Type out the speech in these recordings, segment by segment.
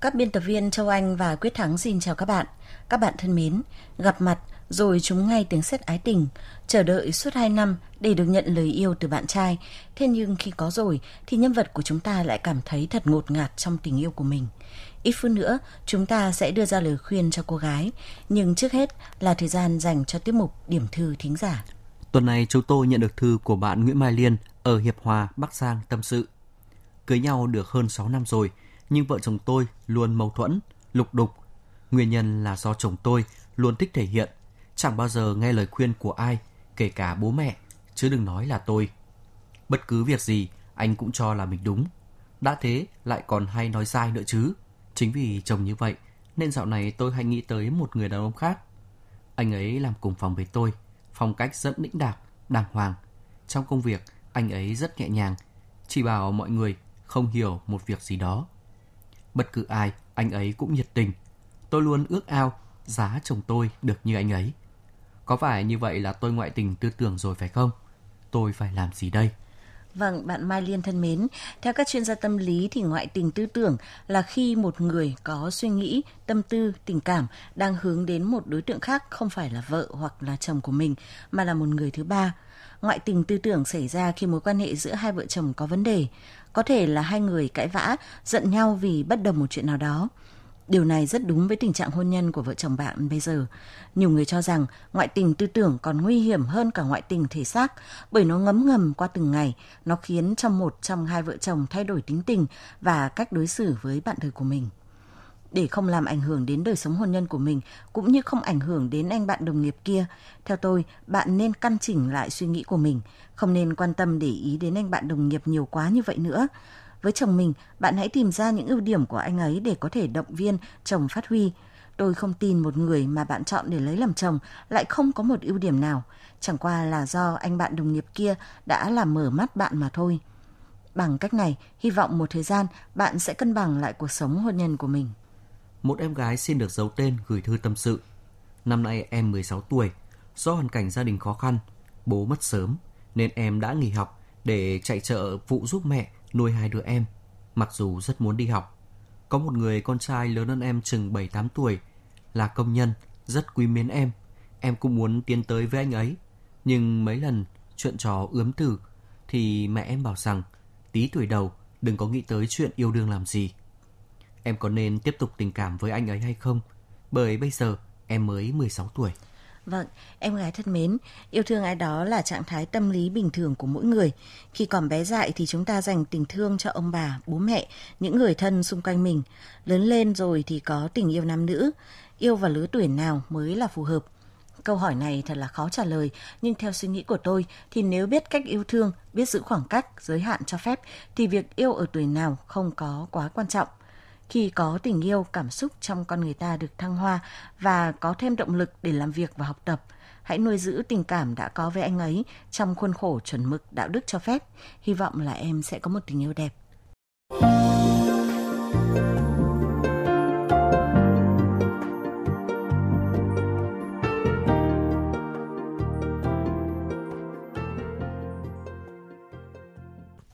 Các biên tập viên Châu Anh và Quyết Thắng xin chào các bạn. Các bạn thân mến, gặp mặt rồi chúng ngay tiếng sét ái tình, chờ đợi suốt 2 năm để được nhận lời yêu từ bạn trai. Thế nhưng khi có rồi thì nhân vật của chúng ta lại cảm thấy thật ngột ngạt trong tình yêu của mình. Ít phút nữa, chúng ta sẽ đưa ra lời khuyên cho cô gái, nhưng trước hết là thời gian dành cho tiết mục điểm thư thính giả. Tuần này chúng tôi nhận được thư của bạn Nguyễn Mai Liên ở Hiệp Hòa, Bắc Giang tâm sự. Cưới nhau được hơn 6 năm rồi, nhưng vợ chồng tôi luôn mâu thuẫn, lục đục. Nguyên nhân là do chồng tôi luôn thích thể hiện, chẳng bao giờ nghe lời khuyên của ai, kể cả bố mẹ, chứ đừng nói là tôi. Bất cứ việc gì, anh cũng cho là mình đúng. Đã thế, lại còn hay nói sai nữa chứ. Chính vì chồng như vậy, nên dạo này tôi hay nghĩ tới một người đàn ông khác. Anh ấy làm cùng phòng với tôi, phong cách rất lĩnh đạc, đàng hoàng. Trong công việc, anh ấy rất nhẹ nhàng, chỉ bảo mọi người không hiểu một việc gì đó Bất cứ ai, anh ấy cũng nhiệt tình. Tôi luôn ước ao giá chồng tôi được như anh ấy. Có phải như vậy là tôi ngoại tình tư tưởng rồi phải không? Tôi phải làm gì đây? Vâng, bạn Mai Liên thân mến, theo các chuyên gia tâm lý thì ngoại tình tư tưởng là khi một người có suy nghĩ, tâm tư, tình cảm đang hướng đến một đối tượng khác không phải là vợ hoặc là chồng của mình mà là một người thứ ba. Ngoại tình tư tưởng xảy ra khi mối quan hệ giữa hai vợ chồng có vấn đề. Có thể là hai người cãi vã, giận nhau vì bất đồng một chuyện nào đó. Điều này rất đúng với tình trạng hôn nhân của vợ chồng bạn bây giờ. Nhiều người cho rằng ngoại tình tư tưởng còn nguy hiểm hơn cả ngoại tình thể xác bởi nó ngấm ngầm qua từng ngày, nó khiến cho một trong hai vợ chồng thay đổi tính tình và cách đối xử với bạn đời của mình để không làm ảnh hưởng đến đời sống hôn nhân của mình cũng như không ảnh hưởng đến anh bạn đồng nghiệp kia. Theo tôi, bạn nên căn chỉnh lại suy nghĩ của mình, không nên quan tâm để ý đến anh bạn đồng nghiệp nhiều quá như vậy nữa. Với chồng mình, bạn hãy tìm ra những ưu điểm của anh ấy để có thể động viên chồng phát huy. Tôi không tin một người mà bạn chọn để lấy làm chồng lại không có một ưu điểm nào, chẳng qua là do anh bạn đồng nghiệp kia đã làm mở mắt bạn mà thôi. Bằng cách này, hy vọng một thời gian bạn sẽ cân bằng lại cuộc sống hôn nhân của mình một em gái xin được giấu tên gửi thư tâm sự. Năm nay em 16 tuổi, do hoàn cảnh gia đình khó khăn, bố mất sớm nên em đã nghỉ học để chạy chợ phụ giúp mẹ nuôi hai đứa em, mặc dù rất muốn đi học. Có một người con trai lớn hơn em chừng 7-8 tuổi, là công nhân, rất quý mến em. Em cũng muốn tiến tới với anh ấy, nhưng mấy lần chuyện trò ướm tử thì mẹ em bảo rằng tí tuổi đầu đừng có nghĩ tới chuyện yêu đương làm gì em có nên tiếp tục tình cảm với anh ấy hay không? Bởi bây giờ em mới 16 tuổi. Vâng, em gái thân mến, yêu thương ai đó là trạng thái tâm lý bình thường của mỗi người. Khi còn bé dại thì chúng ta dành tình thương cho ông bà, bố mẹ, những người thân xung quanh mình. Lớn lên rồi thì có tình yêu nam nữ. Yêu vào lứa tuổi nào mới là phù hợp? Câu hỏi này thật là khó trả lời, nhưng theo suy nghĩ của tôi thì nếu biết cách yêu thương, biết giữ khoảng cách, giới hạn cho phép thì việc yêu ở tuổi nào không có quá quan trọng – khi có tình yêu, cảm xúc trong con người ta được thăng hoa và có thêm động lực để làm việc và học tập. Hãy nuôi giữ tình cảm đã có với anh ấy trong khuôn khổ chuẩn mực đạo đức cho phép. Hy vọng là em sẽ có một tình yêu đẹp.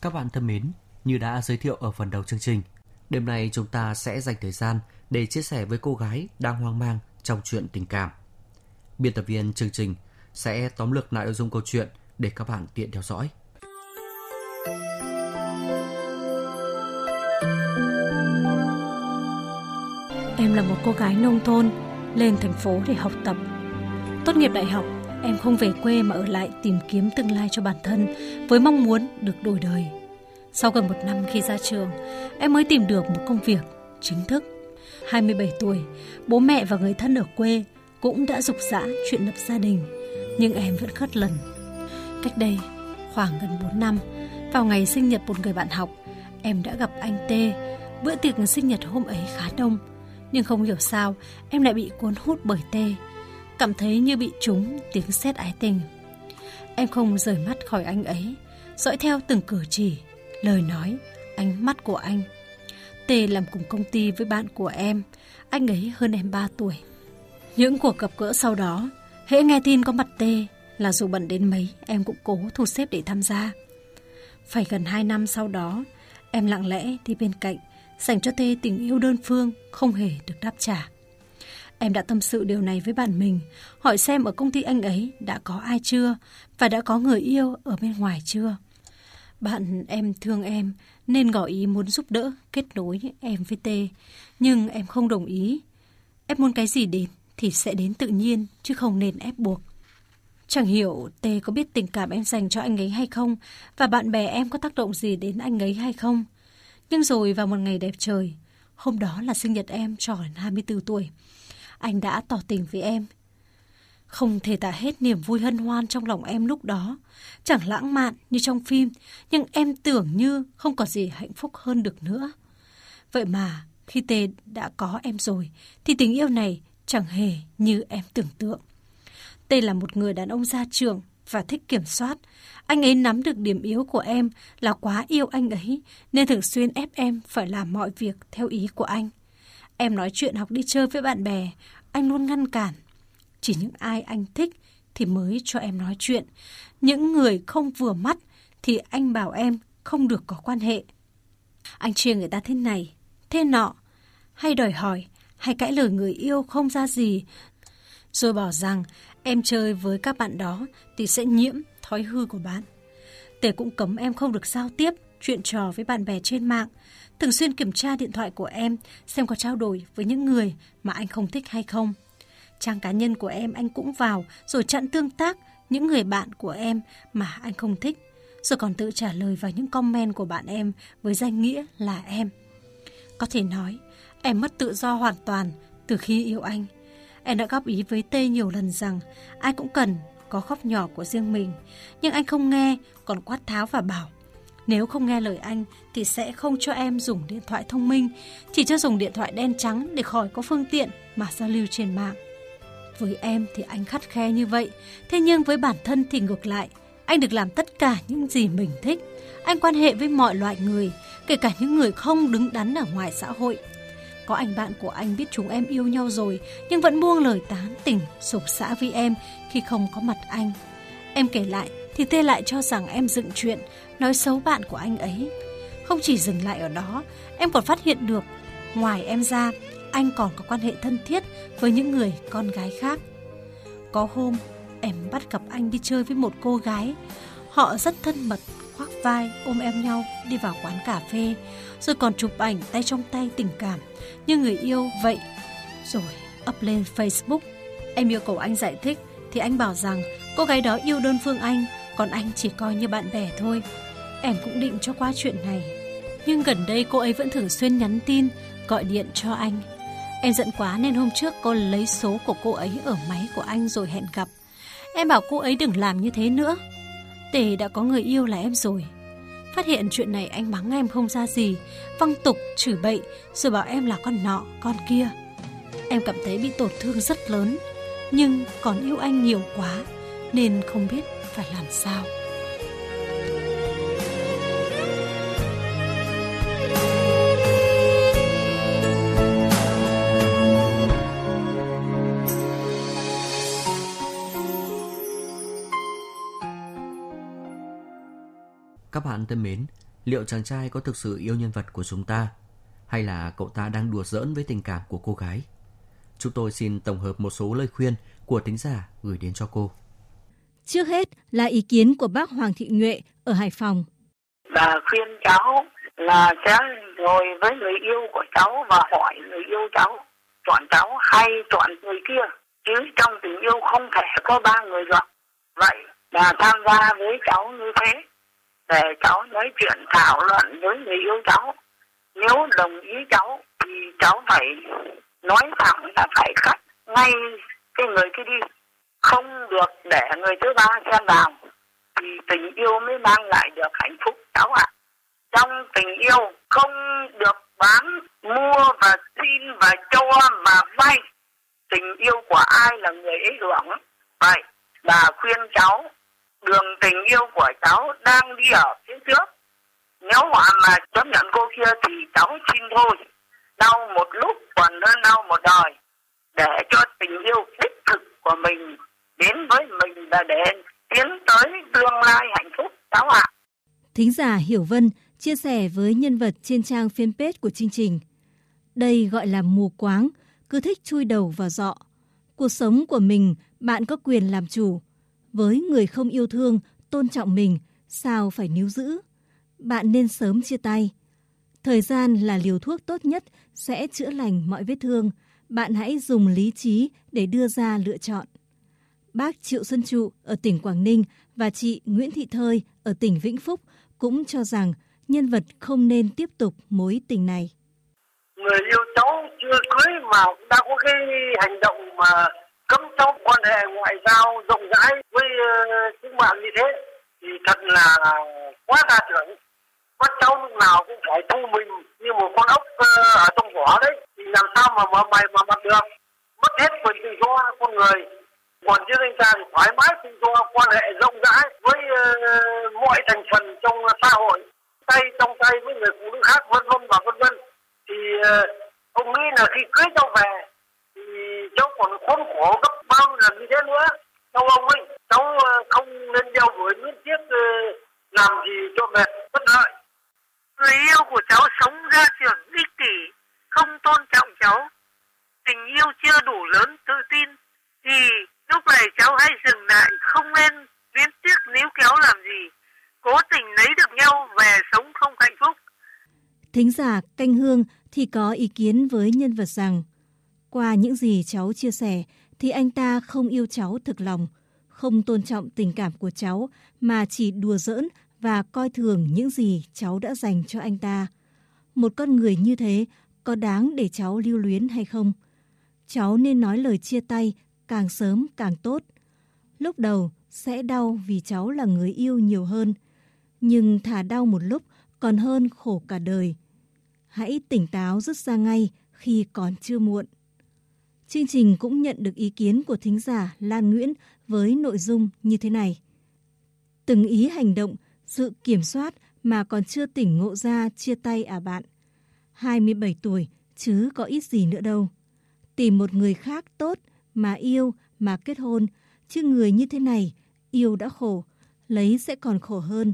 Các bạn thân mến, như đã giới thiệu ở phần đầu chương trình, Đêm nay chúng ta sẽ dành thời gian để chia sẻ với cô gái đang hoang mang trong chuyện tình cảm. Biên tập viên chương trình sẽ tóm lược lại nội dung câu chuyện để các bạn tiện theo dõi. Em là một cô gái nông thôn, lên thành phố để học tập. Tốt nghiệp đại học, em không về quê mà ở lại tìm kiếm tương lai cho bản thân với mong muốn được đổi đời. Sau gần một năm khi ra trường, em mới tìm được một công việc chính thức. 27 tuổi, bố mẹ và người thân ở quê cũng đã dục dã chuyện lập gia đình, nhưng em vẫn khất lần. Cách đây khoảng gần 4 năm, Vào ngày sinh nhật một người bạn học, em đã gặp anh T. Bữa tiệc sinh nhật hôm ấy khá đông, nhưng không hiểu sao em lại bị cuốn hút bởi T. Cảm thấy như bị trúng tiếng sét ái tình. Em không rời mắt khỏi anh ấy, dõi theo từng cử chỉ, lời nói, ánh mắt của anh. Tê làm cùng công ty với bạn của em, anh ấy hơn em 3 tuổi. Những cuộc gặp gỡ sau đó, hễ nghe tin có mặt Tê, là dù bận đến mấy, em cũng cố thu xếp để tham gia. Phải gần 2 năm sau đó, em lặng lẽ đi bên cạnh, dành cho Tê tình yêu đơn phương, không hề được đáp trả. Em đã tâm sự điều này với bạn mình, hỏi xem ở công ty anh ấy đã có ai chưa và đã có người yêu ở bên ngoài chưa. Bạn em thương em nên ngỏ ý muốn giúp đỡ kết nối em với Tê, nhưng em không đồng ý. Em muốn cái gì đến thì sẽ đến tự nhiên chứ không nên ép buộc. Chẳng hiểu Tê có biết tình cảm em dành cho anh ấy hay không và bạn bè em có tác động gì đến anh ấy hay không. Nhưng rồi vào một ngày đẹp trời, hôm đó là sinh nhật em tròn 24 tuổi, anh đã tỏ tình với em. Không thể tả hết niềm vui hân hoan trong lòng em lúc đó. Chẳng lãng mạn như trong phim, nhưng em tưởng như không có gì hạnh phúc hơn được nữa. Vậy mà, khi Tê đã có em rồi, thì tình yêu này chẳng hề như em tưởng tượng. Tê là một người đàn ông gia trưởng và thích kiểm soát. Anh ấy nắm được điểm yếu của em là quá yêu anh ấy, nên thường xuyên ép em phải làm mọi việc theo ý của anh. Em nói chuyện học đi chơi với bạn bè, anh luôn ngăn cản. Chỉ những ai anh thích thì mới cho em nói chuyện. Những người không vừa mắt thì anh bảo em không được có quan hệ. Anh chia người ta thế này, thế nọ, hay đòi hỏi, hay cãi lời người yêu không ra gì. Rồi bảo rằng em chơi với các bạn đó thì sẽ nhiễm thói hư của bạn. Tề cũng cấm em không được giao tiếp, chuyện trò với bạn bè trên mạng, thường xuyên kiểm tra điện thoại của em xem có trao đổi với những người mà anh không thích hay không. Trang cá nhân của em anh cũng vào rồi chặn tương tác những người bạn của em mà anh không thích, rồi còn tự trả lời vào những comment của bạn em với danh nghĩa là em. Có thể nói, em mất tự do hoàn toàn từ khi yêu anh. Em đã góp ý với Tê nhiều lần rằng ai cũng cần có khóc nhỏ của riêng mình, nhưng anh không nghe, còn quát tháo và bảo nếu không nghe lời anh thì sẽ không cho em dùng điện thoại thông minh, chỉ cho dùng điện thoại đen trắng để khỏi có phương tiện mà giao lưu trên mạng. Với em thì anh khắt khe như vậy, thế nhưng với bản thân thì ngược lại, anh được làm tất cả những gì mình thích. Anh quan hệ với mọi loại người, kể cả những người không đứng đắn ở ngoài xã hội. Có anh bạn của anh biết chúng em yêu nhau rồi, nhưng vẫn buông lời tán tỉnh, sụp xã với em khi không có mặt anh. Em kể lại thì Tê lại cho rằng em dựng chuyện, nói xấu bạn của anh ấy. Không chỉ dừng lại ở đó, em còn phát hiện được, ngoài em ra, anh còn có quan hệ thân thiết với những người con gái khác. Có hôm, em bắt gặp anh đi chơi với một cô gái. Họ rất thân mật, khoác vai, ôm em nhau đi vào quán cà phê, rồi còn chụp ảnh tay trong tay tình cảm như người yêu vậy. Rồi up lên Facebook. Em yêu cầu anh giải thích thì anh bảo rằng cô gái đó yêu đơn phương anh, còn anh chỉ coi như bạn bè thôi. Em cũng định cho qua chuyện này. Nhưng gần đây cô ấy vẫn thường xuyên nhắn tin, gọi điện cho anh. Em giận quá nên hôm trước cô lấy số của cô ấy ở máy của anh rồi hẹn gặp. Em bảo cô ấy đừng làm như thế nữa. Tề đã có người yêu là em rồi. Phát hiện chuyện này anh mắng em không ra gì, văng tục, chửi bậy, rồi bảo em là con nọ, con kia. Em cảm thấy bị tổn thương rất lớn, nhưng còn yêu anh nhiều quá, nên không biết phải làm sao. Các bạn thân mến, liệu chàng trai có thực sự yêu nhân vật của chúng ta hay là cậu ta đang đùa giỡn với tình cảm của cô gái? Chúng tôi xin tổng hợp một số lời khuyên của tính giả gửi đến cho cô. Trước hết là ý kiến của bác Hoàng Thị Nhuệ ở Hải Phòng. Bà khuyên cháu là sẽ ngồi với người yêu của cháu và hỏi người yêu cháu chọn cháu hay chọn người kia. Chứ trong tình yêu không thể có ba người được. Vậy bà tham gia với cháu như thế để cháu nói chuyện thảo luận với người yêu cháu. Nếu đồng ý cháu thì cháu phải nói thẳng là phải cắt ngay cái người kia đi không được để người thứ ba xen vào thì tình yêu mới mang lại được hạnh phúc cháu ạ. À. Trong tình yêu không được bán, mua và xin và cho và vay. Tình yêu của ai là người ấy hưởng. Vậy bà khuyên cháu đường tình yêu của cháu đang đi ở phía trước. Nếu họ mà chấp nhận cô kia thì cháu xin thôi. Đau một lúc còn hơn đau một đời. Để cho tình yêu đích thực của mình đến với mình và để tiến tới tương lai hạnh phúc cháu ạ. À. Thính giả Hiểu Vân chia sẻ với nhân vật trên trang fanpage của chương trình. Đây gọi là mù quáng, cứ thích chui đầu vào dọ. Cuộc sống của mình bạn có quyền làm chủ. Với người không yêu thương, tôn trọng mình, sao phải níu giữ? Bạn nên sớm chia tay. Thời gian là liều thuốc tốt nhất sẽ chữa lành mọi vết thương. Bạn hãy dùng lý trí để đưa ra lựa chọn. Bác Triệu Xuân Trụ ở tỉnh Quảng Ninh và chị Nguyễn Thị Thơi ở tỉnh Vĩnh Phúc cũng cho rằng nhân vật không nên tiếp tục mối tình này. Người yêu cháu chưa cưới mà đã có cái hành động mà cấm cháu quan hệ ngoại giao rộng rãi với ờ, những bạn như thế thì thật là quá đa trưởng bắt cháu lúc nào cũng phải thu mình như một con ốc ờ, ở trong vỏ đấy. Thì làm sao mà mà mày mà mặt được? Mất hết quyền tự do con người. Còn chứ anh ta thì thoải mái tự do quan hệ rộng rãi với uh, mọi thành phần trong xã hội. Tay trong tay với người phụ nữ khác vân vân và vân vân. Thì uh, ông nghĩ là khi cưới cháu về thì cháu còn khốn khổ gấp bao lần như thế nữa cháu ông ấy, cháu ờ, không nên đeo đuổi miễn tiếc làm gì cho mệt, bất lợi. Người yêu của cháu sống ra trưởng ích kỷ, không tôn trọng cháu. Tình yêu chưa đủ lớn, tự tin, thì lúc này cháu hãy dừng lại, không nên biến tiếc níu kéo làm gì. Cố tình lấy được nhau, về sống không hạnh phúc. Thính giả canh hương thì có ý kiến với nhân vật rằng, qua những gì cháu chia sẻ thì anh ta không yêu cháu thực lòng không tôn trọng tình cảm của cháu mà chỉ đùa giỡn và coi thường những gì cháu đã dành cho anh ta. Một con người như thế có đáng để cháu lưu luyến hay không? Cháu nên nói lời chia tay càng sớm càng tốt. Lúc đầu sẽ đau vì cháu là người yêu nhiều hơn, nhưng thả đau một lúc còn hơn khổ cả đời. Hãy tỉnh táo rút ra ngay khi còn chưa muộn. Chương trình cũng nhận được ý kiến của thính giả Lan Nguyễn với nội dung như thế này. Từng ý hành động sự kiểm soát mà còn chưa tỉnh ngộ ra chia tay à bạn. 27 tuổi chứ có ít gì nữa đâu. Tìm một người khác tốt mà yêu mà kết hôn, chứ người như thế này yêu đã khổ, lấy sẽ còn khổ hơn.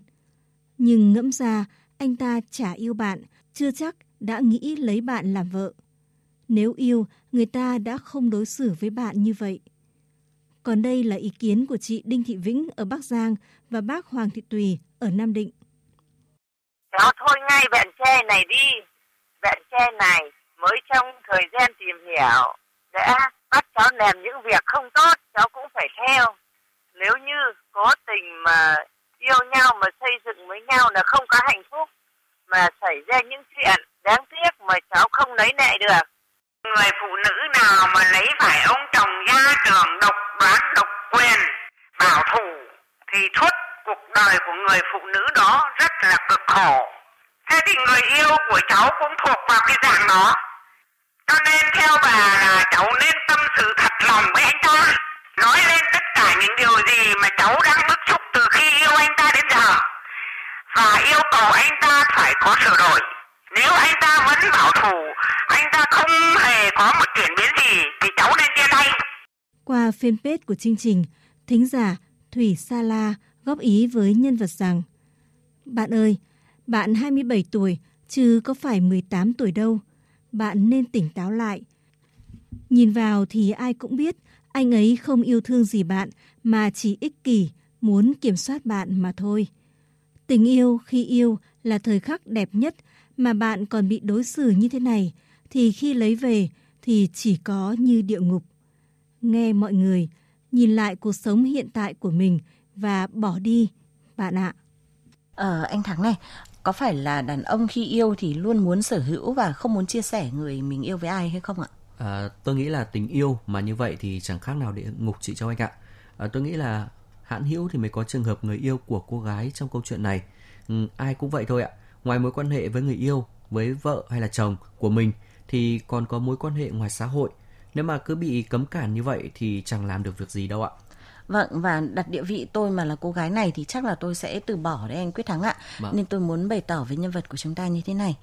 Nhưng ngẫm ra anh ta chả yêu bạn, chưa chắc đã nghĩ lấy bạn làm vợ. Nếu yêu, người ta đã không đối xử với bạn như vậy. Còn đây là ý kiến của chị Đinh Thị Vĩnh ở Bắc Giang và bác Hoàng Thị Tùy ở Nam Định. Cháu thôi ngay bạn tre này đi. bạn tre này mới trong thời gian tìm hiểu. Đã bắt cháu làm những việc không tốt, cháu cũng phải theo. Nếu như có tình mà yêu nhau mà xây dựng với nhau là không có hạnh phúc. Mà xảy ra những chuyện đáng tiếc mà cháu không lấy lại được. Người phụ nữ nào mà lấy phải ông chồng gia trưởng độc đoán độc quyền, bảo thủ thì suốt cuộc đời của người phụ nữ đó rất là cực khổ. Thế thì người yêu của cháu cũng thuộc vào cái dạng đó. Cho nên theo bà là cháu nên tâm sự thật lòng với anh ta. Nói lên tất cả những điều gì mà cháu đang bức xúc từ khi yêu anh ta đến giờ. Và yêu cầu anh ta phải có sửa đổi. Nếu anh ta vẫn bảo thủ, anh ta không hề có một chuyển biến gì thì cháu nên chia tay. Qua fanpage của chương trình, thính giả Thủy Sa La góp ý với nhân vật rằng Bạn ơi, bạn 27 tuổi chứ có phải 18 tuổi đâu. Bạn nên tỉnh táo lại. Nhìn vào thì ai cũng biết anh ấy không yêu thương gì bạn mà chỉ ích kỷ, muốn kiểm soát bạn mà thôi. Tình yêu khi yêu là thời khắc đẹp nhất mà bạn còn bị đối xử như thế này thì khi lấy về thì chỉ có như địa ngục. Nghe mọi người, nhìn lại cuộc sống hiện tại của mình và bỏ đi, bạn ạ. Ờ, anh Thắng này, có phải là đàn ông khi yêu thì luôn muốn sở hữu và không muốn chia sẻ người mình yêu với ai hay không ạ? À, tôi nghĩ là tình yêu mà như vậy thì chẳng khác nào địa ngục chị Châu Anh ạ. À, tôi nghĩ là hãn hữu thì mới có trường hợp người yêu của cô gái trong câu chuyện này. Ừ, ai cũng vậy thôi ạ. Ngoài mối quan hệ với người yêu, với vợ hay là chồng của mình thì còn có mối quan hệ ngoài xã hội. Nếu mà cứ bị cấm cản như vậy thì chẳng làm được việc gì đâu ạ. Vâng và đặt địa vị tôi mà là cô gái này thì chắc là tôi sẽ từ bỏ đấy anh Quyết Thắng ạ. Vâng. Nên tôi muốn bày tỏ với nhân vật của chúng ta như thế này.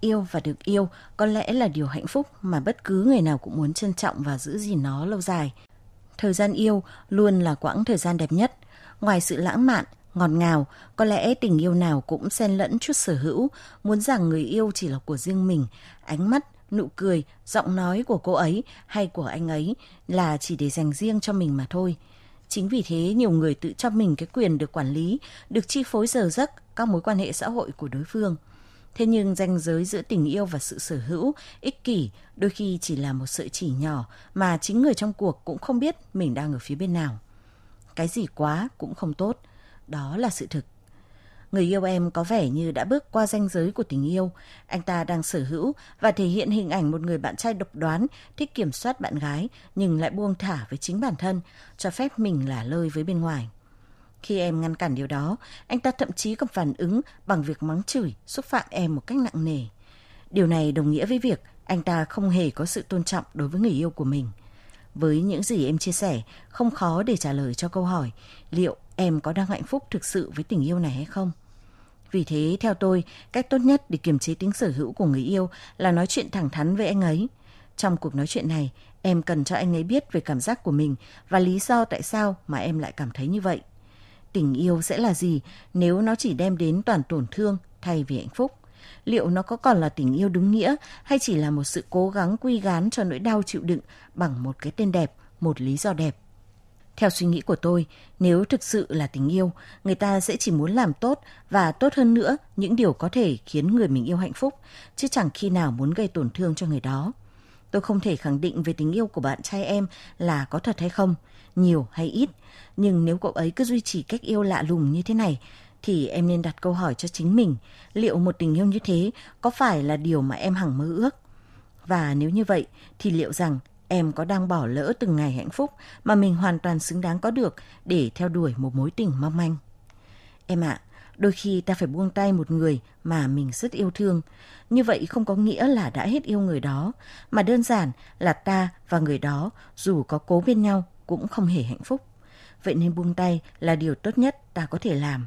Yêu và được yêu có lẽ là điều hạnh phúc mà bất cứ người nào cũng muốn trân trọng và giữ gìn nó lâu dài. Thời gian yêu luôn là quãng thời gian đẹp nhất. Ngoài sự lãng mạn, ngọt ngào, có lẽ tình yêu nào cũng xen lẫn chút sở hữu, muốn rằng người yêu chỉ là của riêng mình, ánh mắt, nụ cười, giọng nói của cô ấy hay của anh ấy là chỉ để dành riêng cho mình mà thôi. Chính vì thế nhiều người tự cho mình cái quyền được quản lý, được chi phối giờ giấc các mối quan hệ xã hội của đối phương. Thế nhưng ranh giới giữa tình yêu và sự sở hữu, ích kỷ đôi khi chỉ là một sợi chỉ nhỏ mà chính người trong cuộc cũng không biết mình đang ở phía bên nào. Cái gì quá cũng không tốt, đó là sự thực. Người yêu em có vẻ như đã bước qua ranh giới của tình yêu. Anh ta đang sở hữu và thể hiện hình ảnh một người bạn trai độc đoán, thích kiểm soát bạn gái, nhưng lại buông thả với chính bản thân, cho phép mình là lơi với bên ngoài. Khi em ngăn cản điều đó, anh ta thậm chí còn phản ứng bằng việc mắng chửi, xúc phạm em một cách nặng nề. Điều này đồng nghĩa với việc anh ta không hề có sự tôn trọng đối với người yêu của mình. Với những gì em chia sẻ, không khó để trả lời cho câu hỏi liệu em có đang hạnh phúc thực sự với tình yêu này hay không. Vì thế, theo tôi, cách tốt nhất để kiềm chế tính sở hữu của người yêu là nói chuyện thẳng thắn với anh ấy. Trong cuộc nói chuyện này, em cần cho anh ấy biết về cảm giác của mình và lý do tại sao mà em lại cảm thấy như vậy. Tình yêu sẽ là gì nếu nó chỉ đem đến toàn tổn thương thay vì hạnh phúc? Liệu nó có còn là tình yêu đúng nghĩa hay chỉ là một sự cố gắng quy gán cho nỗi đau chịu đựng bằng một cái tên đẹp, một lý do đẹp? Theo suy nghĩ của tôi, nếu thực sự là tình yêu, người ta sẽ chỉ muốn làm tốt và tốt hơn nữa những điều có thể khiến người mình yêu hạnh phúc, chứ chẳng khi nào muốn gây tổn thương cho người đó. Tôi không thể khẳng định về tình yêu của bạn trai em là có thật hay không, nhiều hay ít, nhưng nếu cậu ấy cứ duy trì cách yêu lạ lùng như thế này, thì em nên đặt câu hỏi cho chính mình, liệu một tình yêu như thế có phải là điều mà em hằng mơ ước? Và nếu như vậy, thì liệu rằng em có đang bỏ lỡ từng ngày hạnh phúc mà mình hoàn toàn xứng đáng có được để theo đuổi một mối tình mong manh. Em ạ, à, đôi khi ta phải buông tay một người mà mình rất yêu thương. Như vậy không có nghĩa là đã hết yêu người đó, mà đơn giản là ta và người đó dù có cố bên nhau cũng không hề hạnh phúc. Vậy nên buông tay là điều tốt nhất ta có thể làm.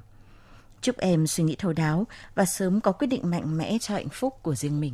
Chúc em suy nghĩ thấu đáo và sớm có quyết định mạnh mẽ cho hạnh phúc của riêng mình.